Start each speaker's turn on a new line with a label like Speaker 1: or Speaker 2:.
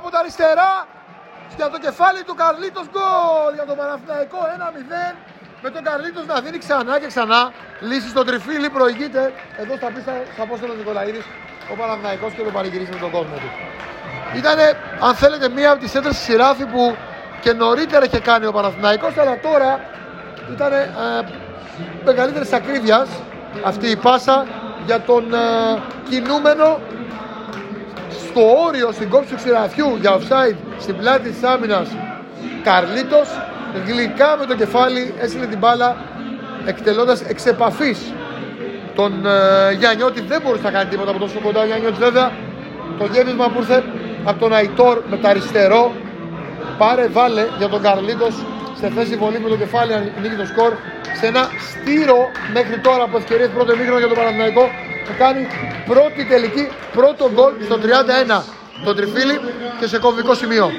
Speaker 1: από τα αριστερά. Για το κεφάλι του Καρλίτος γκολ για τον Παναθηναϊκό 1-0 με τον Καρλίτος να δίνει ξανά και ξανά. Λύση στον τριφύλι προηγείται. Εδώ στα πίστα στα Απόστολος Νικολαίδης ο Παναθηναϊκός και το πανηγυρίζει με τον κόσμο του. Ήτανε αν θέλετε μία από τις έντρες στη Σειράφη που και νωρίτερα είχε κάνει ο Παναθηναϊκός αλλά τώρα ήταν ε, μεγαλύτερης ακρίβειας αυτή η πάσα για τον ε, κινούμενο στο όριο στην κόψη του ξηραφιού για offside στην πλάτη της άμυνας Καρλίτος γλυκά με το κεφάλι έστειλε την μπάλα εκτελώντας εξ επαφής τον ε, Γιάννιώτη δεν μπορούσε να κάνει τίποτα από τόσο κοντά. Ο Γιάννιώτης βέβαια το γέμισμα που ήρθε από τον Αϊτόρ με τα αριστερό πάρε βάλε για τον Καρλίτος σε θέση βολή με το κεφάλι ανοίγει το σκορ σε ένα στήρο μέχρι τώρα από ευκαιρίες πρώτο εμίχρονο για τον Παναθηναϊκό που κάνει πρώτη τελική πρώτο γκολ στο 31 το τριφύλι και σε κομβικό σημείο.